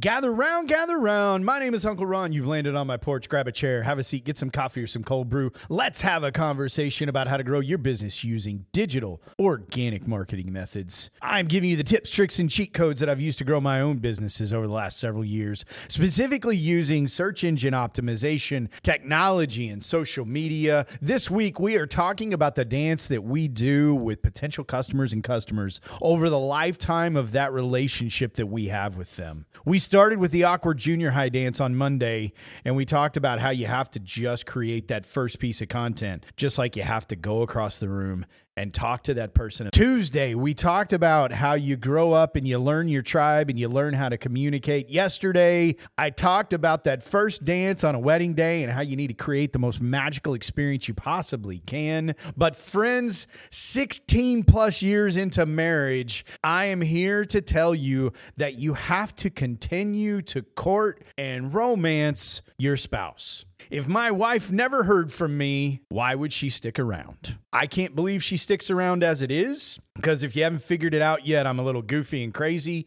Gather round, gather round. My name is Uncle Ron. You've landed on my porch. Grab a chair, have a seat, get some coffee or some cold brew. Let's have a conversation about how to grow your business using digital, organic marketing methods. I'm giving you the tips, tricks, and cheat codes that I've used to grow my own businesses over the last several years, specifically using search engine optimization, technology, and social media. This week, we are talking about the dance that we do with potential customers and customers over the lifetime of that relationship that we have with them. We started with the awkward junior high dance on Monday, and we talked about how you have to just create that first piece of content, just like you have to go across the room and talk to that person. Tuesday, we talked about how you grow up and you learn your tribe and you learn how to communicate. Yesterday, I talked about that first dance on a wedding day and how you need to create the most magical experience you possibly can. But, friends, 16 plus years into marriage, I am here to tell you that you have to continue to court and romance your spouse. If my wife never heard from me, why would she stick around? I can't believe she sticks around as it is, because if you haven't figured it out yet, I'm a little goofy and crazy.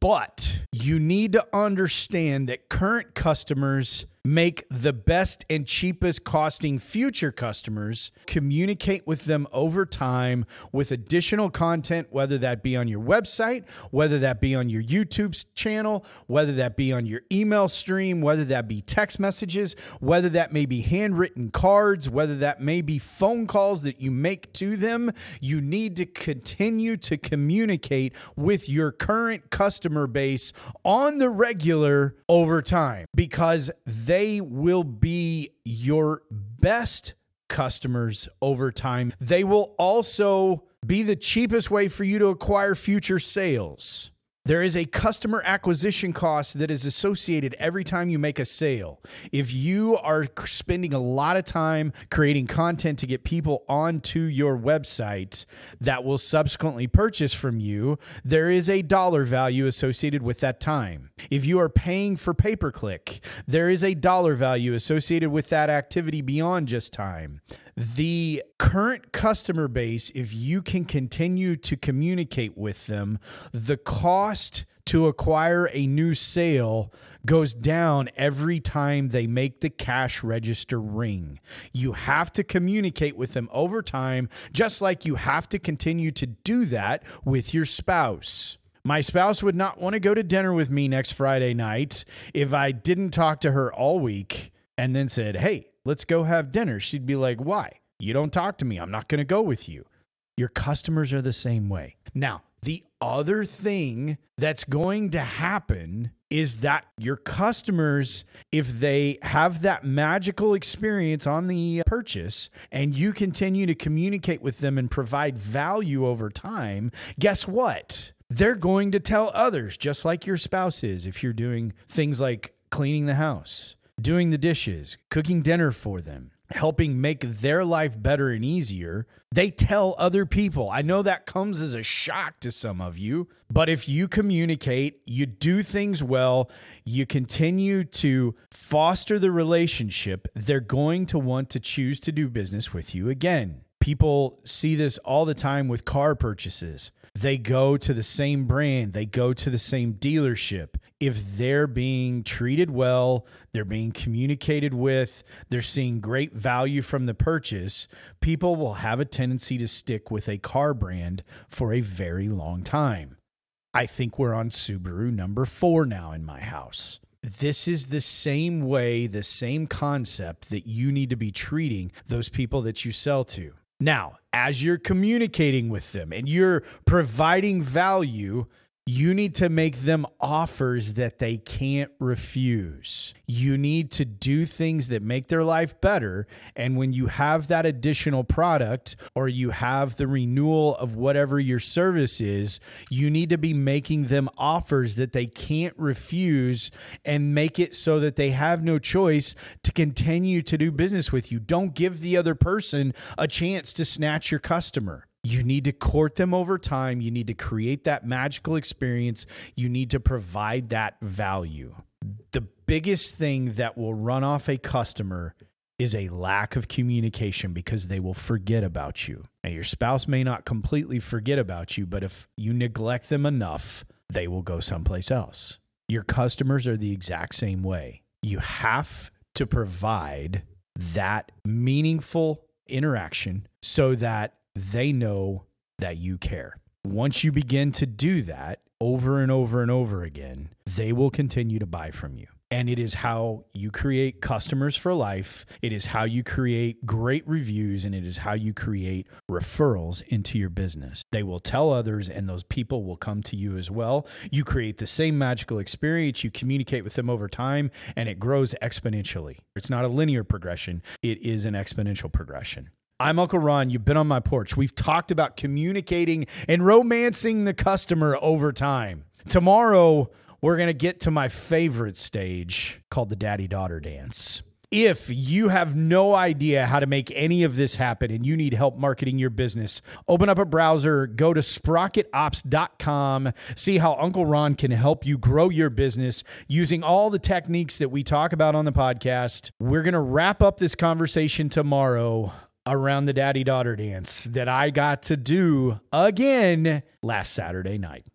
But you need to understand that current customers make the best and cheapest costing future customers, communicate with them over time with additional content, whether that be on your website, whether that be on your YouTube channel, whether that be on your email stream, whether that be text messages, whether that may be handwritten cards, whether that may be phone calls that you make to them. You need to continue to communicate with your current customer base on the regular over time because they will be your best customers over time. They will also be the cheapest way for you to acquire future sales. There is a customer acquisition cost that is associated every time you make a sale. If you are spending a lot of time creating content to get people onto your website that will subsequently purchase from you, there is a dollar value associated with that time. If you are paying for pay per click, there is a dollar value associated with that activity beyond just time the current customer base, if you can continue to communicate with them, the cost to acquire a new sale goes down every time they make the cash register ring. You have to communicate with them over time, just like you have to continue to do that with your spouse. My spouse would not want to go to dinner with me next Friday night if I didn't talk to her all week and then said, Hey, let's go have dinner, she'd be like, why? You don't talk to me. I'm not going to go with you. Your customers are the same way. Now, the other thing that's going to happen is that your customers, if they have that magical experience on the purchase and you continue to communicate with them and provide value over time, guess what? They're going to tell others, just like your spouse is, if you're doing things like cleaning the house doing the dishes, cooking dinner for them, helping make their life better and easier, they tell other people. I know that comes as a shock to some of you, but if you communicate, you do things well, you continue to foster the relationship, they're going to want to choose to do business with you again. People see this all the time with car purchases. They go to the same brand, they go to the same dealership. If they're being treated well, they're being communicated with, they're seeing great value from the purchase, people will have a tendency to stick with a car brand for a very long time. I think we're on Subaru number four now in my house this is the same way, the same concept that you need to be treating those people that you sell to. Now, as you're communicating with them and you're providing value, you need to make them offers that they can't refuse. You need to do things that make their life better. And when you have that additional product or you have the renewal of whatever your service is, you need to be making them offers that they can't refuse and make it so that they have no choice to continue to do business with you. Don't give the other person a chance to snatch your customer. You need to court them over time. You need to create that magical experience. You need to provide that value. The biggest thing that will run off a customer is a lack of communication because they will forget about you. And your spouse may not completely forget about you, but if you neglect them enough, they will go someplace else. Your customers are the exact same way. You have to provide that meaningful interaction so that they know that you care. Once you begin to do that over and over and over again, they will continue to buy from you. And it is how you create customers for life. It is how you create great reviews and it is how you create referrals into your business. They will tell others and those people will come to you as well. You create the same magical experience. You communicate with them over time and it grows exponentially. It's not a linear progression, it is an exponential progression. I'm Uncle Ron. You've been on my porch. We've talked about communicating and romancing the customer over time. Tomorrow, we're going to get to my favorite stage called the daddy daughter dance. If you have no idea how to make any of this happen and you need help marketing your business, open up a browser, go to sprocketops.com, see how Uncle Ron can help you grow your business using all the techniques that we talk about on the podcast. We're going to wrap up this conversation tomorrow around the daddy daughter dance that I got to do again last Saturday night.